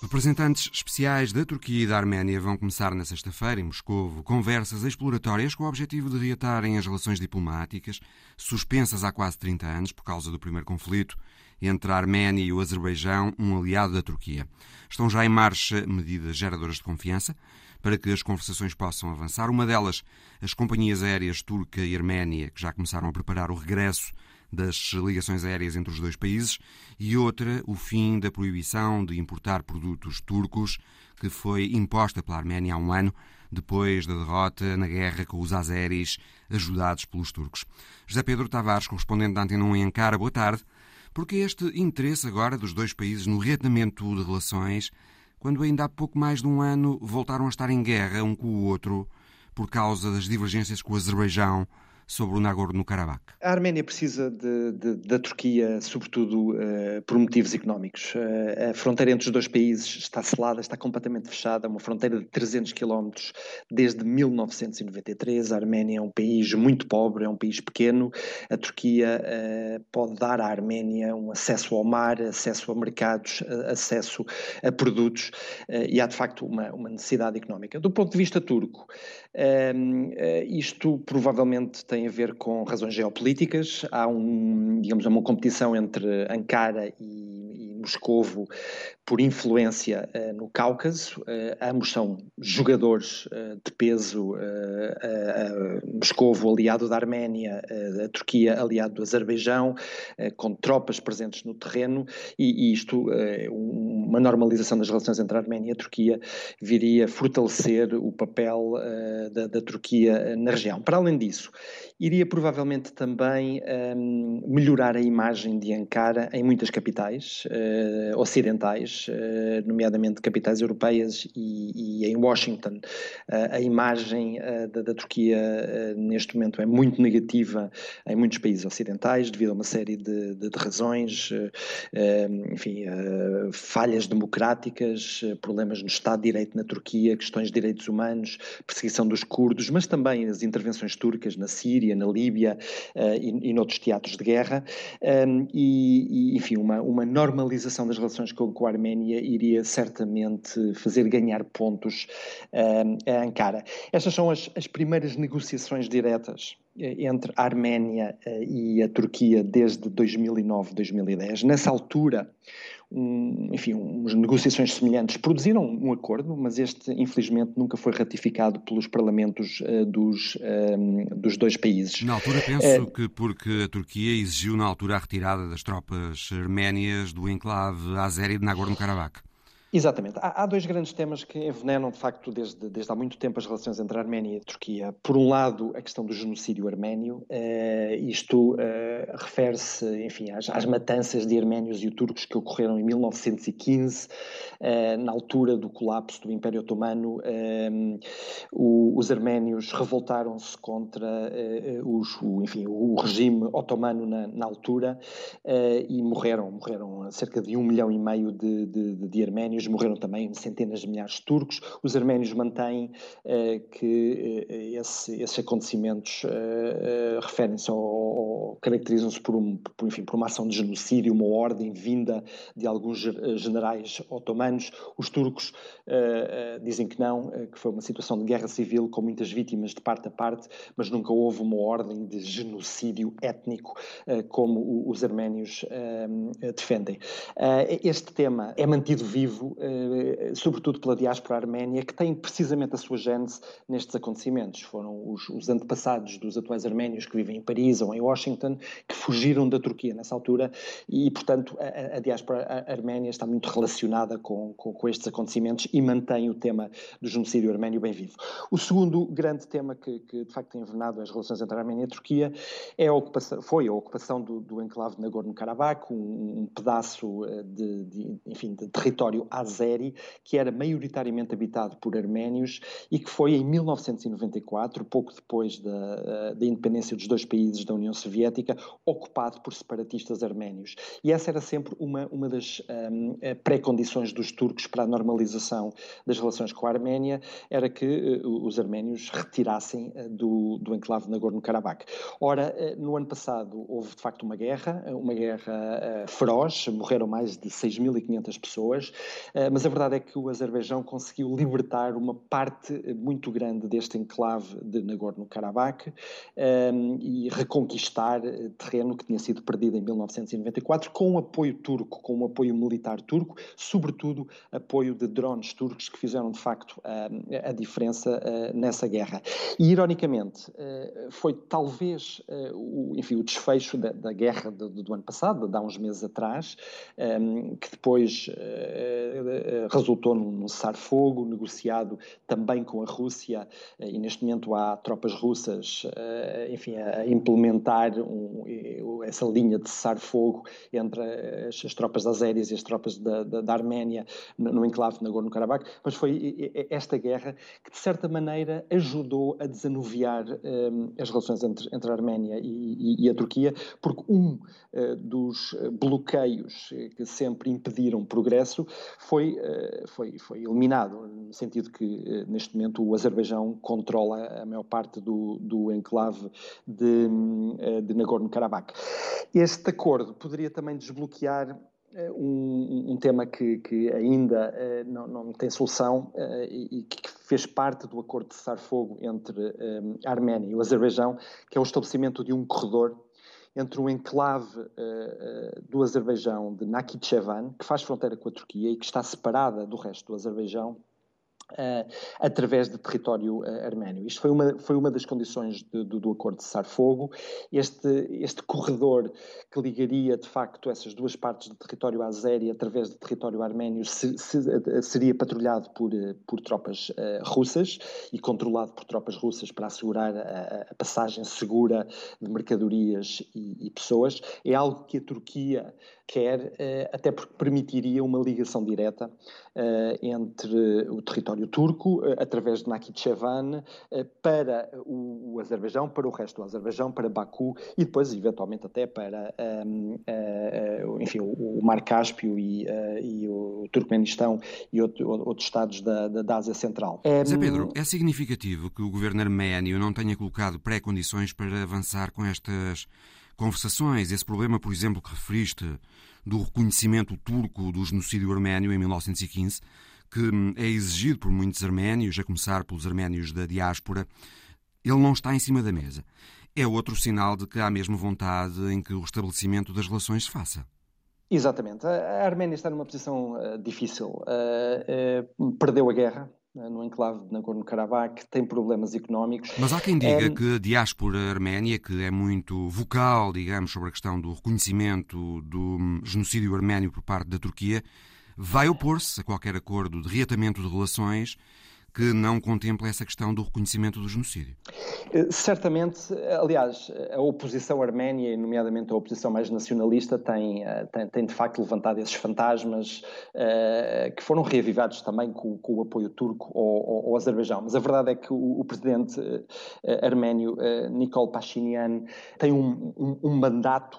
Representantes especiais da Turquia e da Arménia vão começar na sexta-feira, em Moscou, conversas exploratórias com o objetivo de reatarem as relações diplomáticas, suspensas há quase 30 anos por causa do primeiro conflito entre a Arménia e o Azerbaijão, um aliado da Turquia. Estão já em marcha medidas geradoras de confiança para que as conversações possam avançar. Uma delas, as companhias aéreas turca e arménia, que já começaram a preparar o regresso das ligações aéreas entre os dois países, e outra, o fim da proibição de importar produtos turcos, que foi imposta pela Arménia há um ano, depois da derrota na guerra com os azeris, ajudados pelos turcos. José Pedro Tavares, correspondente da Antena 1 em Ankara, boa tarde. Porque este interesse agora dos dois países no reatamento de relações, quando ainda há pouco mais de um ano voltaram a estar em guerra um com o outro por causa das divergências com o Azerbaijão sobre o Nagorno-Karabakh? A Arménia precisa de, de, da Turquia, sobretudo uh, por motivos económicos. Uh, a fronteira entre os dois países está selada, está completamente fechada, uma fronteira de 300 quilómetros desde 1993. A Arménia é um país muito pobre, é um país pequeno. A Turquia uh, pode dar à Arménia um acesso ao mar, acesso a mercados, acesso a produtos e há de facto uma, uma necessidade económica. Do ponto de vista turco, isto provavelmente tem tem a ver com razões geopolíticas. Há um, digamos, uma competição entre Ankara e, e Moscovo por influência uh, no Cáucaso. Uh, ambos são jogadores uh, de peso. Moscovo, aliado da Arménia, a Turquia, aliado do Azerbaijão, com tropas presentes no terreno, e, e isto, uma normalização das relações entre a Arménia e a Turquia, viria fortalecer o papel da, da Turquia na região. Para além disso, iria provavelmente também um, melhorar a imagem de Ankara em muitas capitais uh, ocidentais, uh, nomeadamente capitais europeias e, e em Washington. Uh, a imagem da, da, Turquia neste momento é muito negativa em muitos países ocidentais devido a uma série de, de, de razões, enfim, falhas democráticas, problemas no Estado de Direito na Turquia, questões de direitos humanos, perseguição dos curdos, mas também as intervenções turcas na Síria Síria, na Líbia uh, e, e noutros teatros de guerra, um, e, e, enfim, uma, uma normalização das relações com, com, a Arménia iria certamente fazer ganhar pontos a Ankara. Estas são as, as primeiras negociações diretas eh, entre a Arménia e a Turquia desde 2009, 2010. Nessa altura, um, enfim, umas negociações semelhantes produziram um acordo, mas este, infelizmente, nunca foi ratificado pelos parlamentos uh, dos, uh, dos dois países. Na altura, penso uh, que porque a Turquia exigiu, na altura, a retirada das tropas arménias do enclave azeri de Nagorno-Karabakh. Exatamente. Há, há, dois grandes temas que envenenam, de facto, desde, desde há muito tempo as relações entre a Arménia e a Turquia. Por um lado, a questão do genocídio arménio. Uh, isto uh, refere-se, enfim, às, às, matanças de arménios e turcos que ocorreram em 1915, uh, eh, na altura do colapso do Império Otomano. O, os arménios revoltaram-se contra os, o, enfim, o regime otomano na, na altura e morreram, morreram cerca de um milhão e meio de, de, de arménios morreram também centenas de milhares de turcos. Os arménios mantêm que esse, esses acontecimentos referem-se ou, ou caracterizam-se por, um, por, enfim, por uma ação de genocídio, uma ordem vinda de alguns generais otomanos. Os turcos dizem que não, que foi uma situação de guerra civil com muitas vítimas de parte a parte, mas nunca houve uma ordem de genocídio étnico como os arménios defendem. Este tema é mantido vivo, sobretudo pela diáspora arménia, que tem precisamente a sua gênese nestes acontecimentos. Foram os, os antepassados dos atuais arménios que vivem em Paris ou em Washington que fugiram da Turquia nessa altura e, portanto, a, a diáspora arménia está muito relacionada com, com, com, estes acontecimentos e mantém o tema do genocídio arménio bem vivo. O segundo grande tema que, que de facto tem envenenado as relações entre a Arménia e a Turquia é a ocupação, foi a ocupação do, do enclave de Nagorno-Karabakh, um, um, pedaço eh, de, de, enfim, de território azeri que era maioritariamente habitado por arménios e que foi em 1994, pouco depois da, eh, da independência dos dois países da União Soviética, ocupado por separatistas arménios. E essa era sempre uma, uma das um, eh, pré-condições dos turcos para a normalização das relações com a Arménia, era que uh, os arménios retirassem uh, do, do enclave de Nagorno-Karabakh. Ora, uh, no ano passado houve de facto uma guerra, uma guerra feroz, morreram mais de 6.500 pessoas, mas a verdade é que o Azerbaijão conseguiu libertar uma parte muito grande deste enclave de Nagorno-Karabakh um, e reconquistar terreno que tinha sido perdido em 1994 com o apoio turco, com o apoio militar turco, sobretudo apoio de drones turcos que fizeram de facto a, a diferença nessa guerra. E ironicamente foi talvez o, enfim, o desfecho da, da guerra do, do, ano passado, de há uns meses atrás, que depois resultou num cessar-fogo negociado também com a Rússia e neste momento há tropas russas, enfim, a implementar um, essa linha de cessar-fogo entre as, as, tropas azérias e as tropas da, da, da Arménia no, no enclave de Nagorno-Karabakh, mas foi esta guerra que, de certa maneira, ajudou a desanuviar um, as relações entre, entre a Arménia e, e, e a Turquia, porque um uh, dos bloqueios que sempre impediram progresso foi, uh, foi, foi eliminado, no sentido que, uh, neste momento, o Azerbaijão controla a maior parte do, do enclave de, de Nagorno-Karabakh. Este acordo poderia também desbloquear um, um, tema que, que ainda uh, não, não, tem solução uh, e, e, que fez parte do acordo de cessar-fogo entre um, a Arménia e o Azerbaijão, que é o estabelecimento de um corredor entre o enclave uh, do Azerbaijão de Nakhichevan, que faz fronteira com a Turquia e que está separada do resto do Azerbaijão, Uh, através de território uh, arménio. Isto foi uma, foi uma das condições de, do, do, acordo de cessar-fogo. Este, este corredor que ligaria, de facto, essas duas partes do território azeri através do território arménio se, se, uh, seria patrulhado por, por tropas russas e controlado por tropas russas para assegurar a, a passagem segura de mercadorias e, e, pessoas. É algo que a Turquia quer, até porque permitiria uma ligação direta entre o território turco, eh, através de Nakhichevan, eh, para o Azerbaijão, para o resto do Azerbaijão, para Baku e depois, eventualmente, até para um, ehm, uh, eh, enfim, o, Mar Cáspio e, uh, e, o Turcomenistão e outro, outros estados da, da, Ásia Central. Um... Zé Pedro, é significativo que o governo arménio não tenha colocado pré-condições para avançar com estas conversações. Esse problema, por exemplo, que referiste do reconhecimento turco do genocídio arménio em 1915 que é exigido por muitos arménios, a começar pelos arménios da diáspora, ele não está em cima da mesa. É outro sinal de que há mesmo vontade em que o restabelecimento das relações se faça. Exatamente. A Arménia está numa posição uh, difícil. Uh, uh, perdeu a guerra enclave de Nagorno-Karabakh, tem problemas económicos. Mas há quem diga que a diáspora arménia, que é muito vocal, digamos, sobre a questão do reconhecimento do hum, genocídio arménio por parte da Turquia, vai opor-se a qualquer acordo de reatamento de relações que não contempla essa questão do reconhecimento do genocídio. Eh, certamente, aliás, a oposição arménia, nomeadamente a oposição mais nacionalista, tem, eh, tem, tem de facto levantado esses fantasmas uh, que foram reavivados também com, com o apoio turco ao, ao, Azerbaijão. Mas a verdade é que o, o presidente uh, arménio, uh, Nikol Pashinyan, tem um, um, um mandato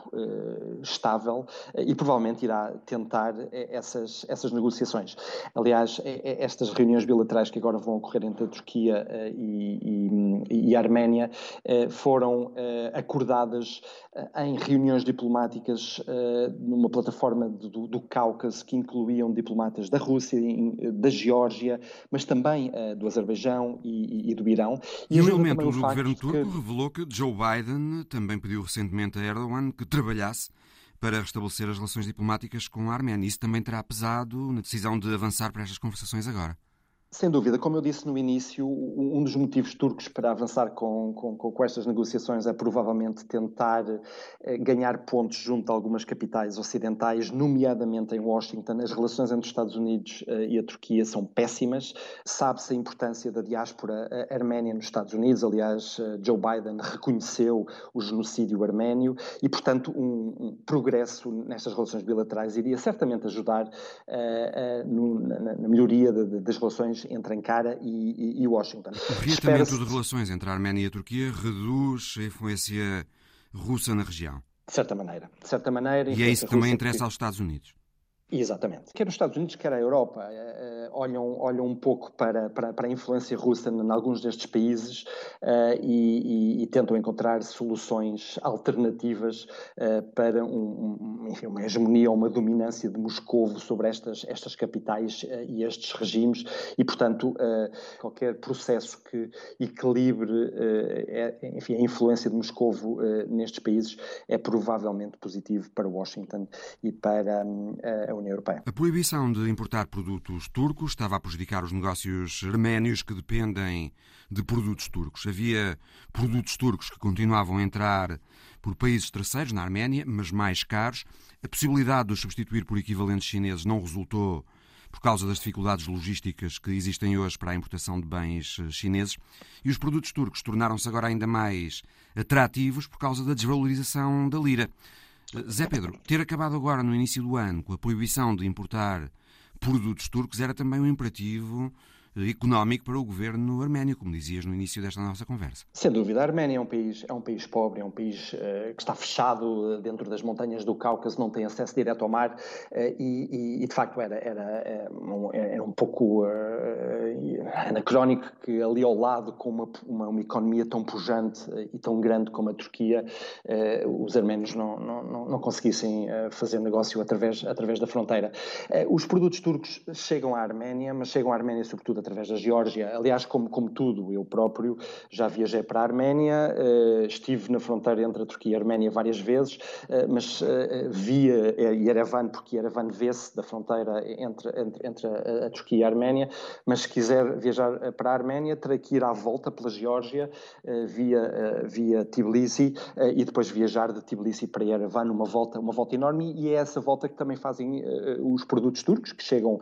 estável e provavelmente irá tentar essas, essas negociações. Aliás, estas reuniões bilaterais que agora vão ocorrer entre a Turquia e, e, e a Arménia eh, foram eh, acordadas eh, em reuniões diplomáticas numa plataforma do, do Cáucaso que incluíam diplomatas da Rússia, da Geórgia, mas também do Azerbaijão e, e do Irão. E, e um elemento do governo turco que... revelou que Joe Biden também pediu recentemente a Erdogan que trabalhasse para restabelecer as relações diplomáticas com a Arménia. Isso também terá pesado na decisão de avançar para estas conversações agora. Sem dúvida, como eu disse no início, um dos motivos turcos para avançar com, com, com estas negociações é provavelmente tentar eh, ganhar pontos junto a algumas capitais ocidentais, nomeadamente em Washington. As relações entre os Estados Unidos eh, e a Turquia são péssimas. Sabe-se a importância da diáspora eh, arménia nos Estados Unidos. Aliás, Joe Biden reconheceu o genocídio arménio e, portanto, um, um progresso nestas relações bilaterais iria certamente ajudar no, na, na, melhoria de, de, das relações entre Ankara e, e Washington. O reatamento de relações entre a Arménia e a Turquia reduz a influência russa na região. De certa maneira. De certa maneira e é isso que também interessa aos Estados Unidos. Exatamente. Quer nos Estados Unidos, quer a Europa, uh, olham, olham um pouco para, para, para, a influência russa em alguns destes países uh, e, e, e, tentam encontrar soluções alternativas para um, um, enfim, uma hegemonia ou uma dominância de Moscou sobre estas, estas capitais e estes regimes e, portanto, qualquer processo que equilibre é, enfim, a influência de Moscou nestes países é provavelmente positivo para Washington e para a União Europeia. A proibição de importar produtos turcos estava a prejudicar os negócios arménios que dependem de produtos turcos. Havia produtos turcos que continuavam a entrar por países terceiros na Arménia, mas mais caros. A possibilidade de os substituir por equivalentes chineses não resultou por causa das dificuldades logísticas que existem hoje para a importação de bens eh, chineses, e os produtos turcos tornaram-se agora ainda mais atrativos por causa da desvalorização da lira. Zé Pedro, ter acabado agora no início do ano com a proibição de importar produtos turcos era também um imperativo económico para o governo arménio, como dizias no início desta nossa conversa. Sem dúvida, a Arménia é um país, é um país pobre, é um país uh, que está fechado eh, dentro das montanhas do Cáucaso, não tem acesso direto ao mar uh, e, e, de facto era, era, um, era um pouco uh, anacrónico que ali ao lado, com uma, uma, uma economia tão pujante e tão grande como a Turquia, os arménios não, não, não conseguissem fazer negócio através, através da fronteira. os produtos turcos chegam à Arménia, mas chegam à Arménia sobretudo através da Geórgia. Aliás, como, como tudo, eu próprio já viajei para a Arménia, uh, estive na fronteira entre a Turquia e a Arménia várias vezes, uh, mas uh, via Yerevan, porque Yerevan vê-se da fronteira entre, entre, entre a, a, Turquia e a Arménia, mas se quiser viajar para a Arménia, terá que ir à volta pela Geórgia, via, via Tbilisi, e depois viajar de Tbilisi para Yerevan, uma volta, uma volta enorme, e é essa volta que também fazem os produtos turcos que chegam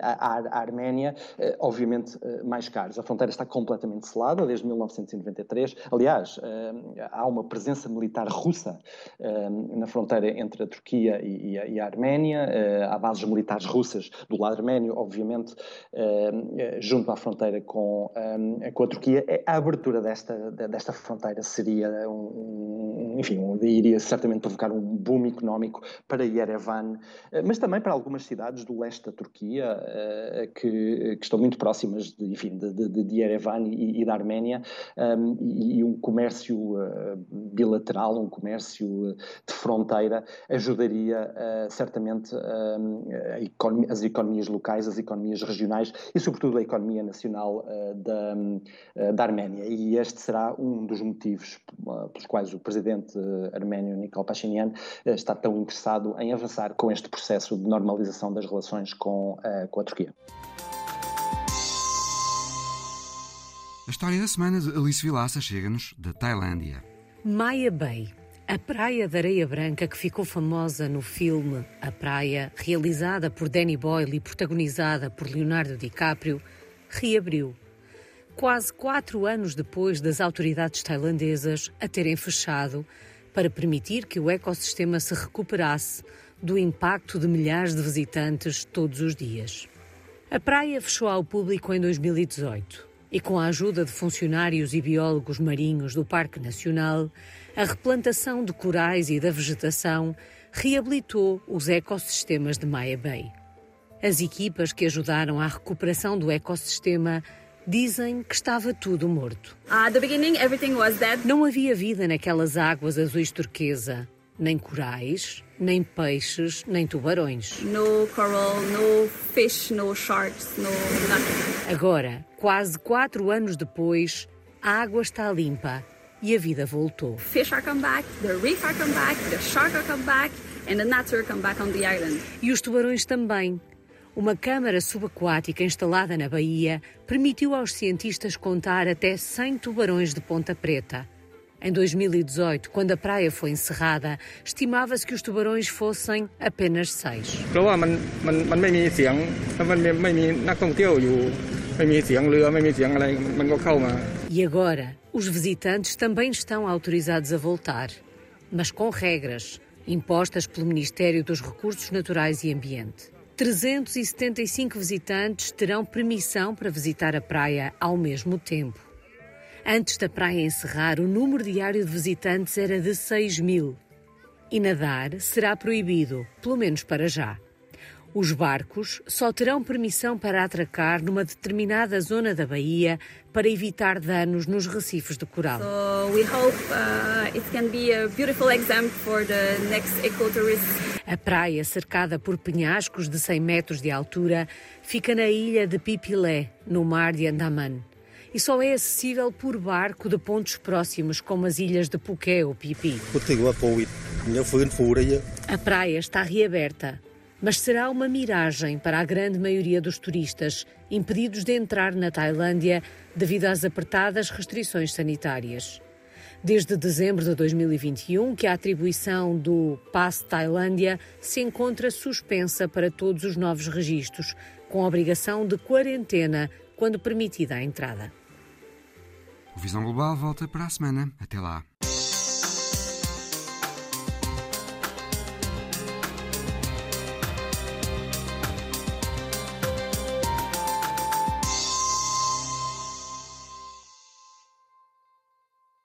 à, à Arménia, obviamente obviamente eh, mais caros. A fronteira está completamente selada desde 1993. Aliás, eh, há uma presença militar russa eh, na fronteira entre a Turquia e a Arménia. Há bases militares russas do lado arménio, obviamente, junto à fronteira com, a Turquia. A abertura desta, desta fronteira seria, um, enfim, iria certamente provocar um boom económico para Yerevan, mas também para algumas cidades do leste da Turquia que, que estão muito próximas de, enfim, de, de, de Yerevan e, e, da Arménia um, e, um comércio uh, bilateral, um comércio de fronteira ajudaria uh, certamente uh, economia, as economias locais, as economias regionais e sobretudo a economia nacional da, da Arménia e este será um dos motivos pelos quais o presidente arménio Nikol Pashinyan está tão interessado em avançar com este processo de normalização das relações com, com a Turquia. A história da semana de Alice Vilaça chega-nos da Tailândia. Maya Bay, a praia de areia branca que ficou famosa no filme A Praia, realizada por Danny Boyle e protagonizada por Leonardo DiCaprio, reabriu. quase quatro anos depois das autoridades tailandesas a terem fechado para permitir que o ecossistema se recuperasse do impacto de milhares de visitantes todos os dias. A praia fechou ao público em 2018 e, com a ajuda de funcionários e biólogos marinhos do Parque Nacional, a replantação de corais e da vegetação reabilitou os ecossistemas de Maya Bay. As equipas que ajudaram à recuperação do ecossistema dizem que estava tudo morto. Não havia vida naquelas águas azuis turquesa, nem corais, nem peixes, nem tubarões. No coral, no fish, no sharks, no nothing. Agora, quase quatro anos depois, a água está limpa e a vida voltou. Fish are come back, the reef are come back, the shark are come back, and the gnats are come back on the island. E os tubarões também. Uma câmara subaquática instalada na Bahia permitiu aos cientistas contar até 100 tubarões de ponta preta. Em 2018, quando a praia foi encerrada, estimava-se que os tubarões fossem apenas seis. E agora, os visitantes também estão autorizados a voltar, mas com regras impostas pelo Ministério dos Recursos Naturais e Ambiente. 375 visitantes terão permissão para visitar a praia ao mesmo tempo. Antes da praia encerrar, o número diário de visitantes era de 6 mil. E nadar será proibido, pelo menos para já. Os barcos só terão permissão para atracar numa determinada zona da baía para evitar danos nos recifes de coral. So we hope uh, it can be a beautiful example for the next ecotourism. A praia, cercada por penhascos de 100 metros de altura, fica na ilha de Pipilé, no mar de Andaman. E só é acessível por barco de pontos próximos, como as ilhas de Phuket ou Pipi. A praia está reaberta, mas será uma miragem para a grande maioria dos turistas, impedidos de entrar na Tailândia devido às apertadas restrições sanitárias. Desde dezembro de 2021, que a atribuição do Passe Tailândia se encontra suspensa para todos os novos registros, com obrigação de quarentena quando permitida a entrada. O Visão Global volta para a semana. Até lá.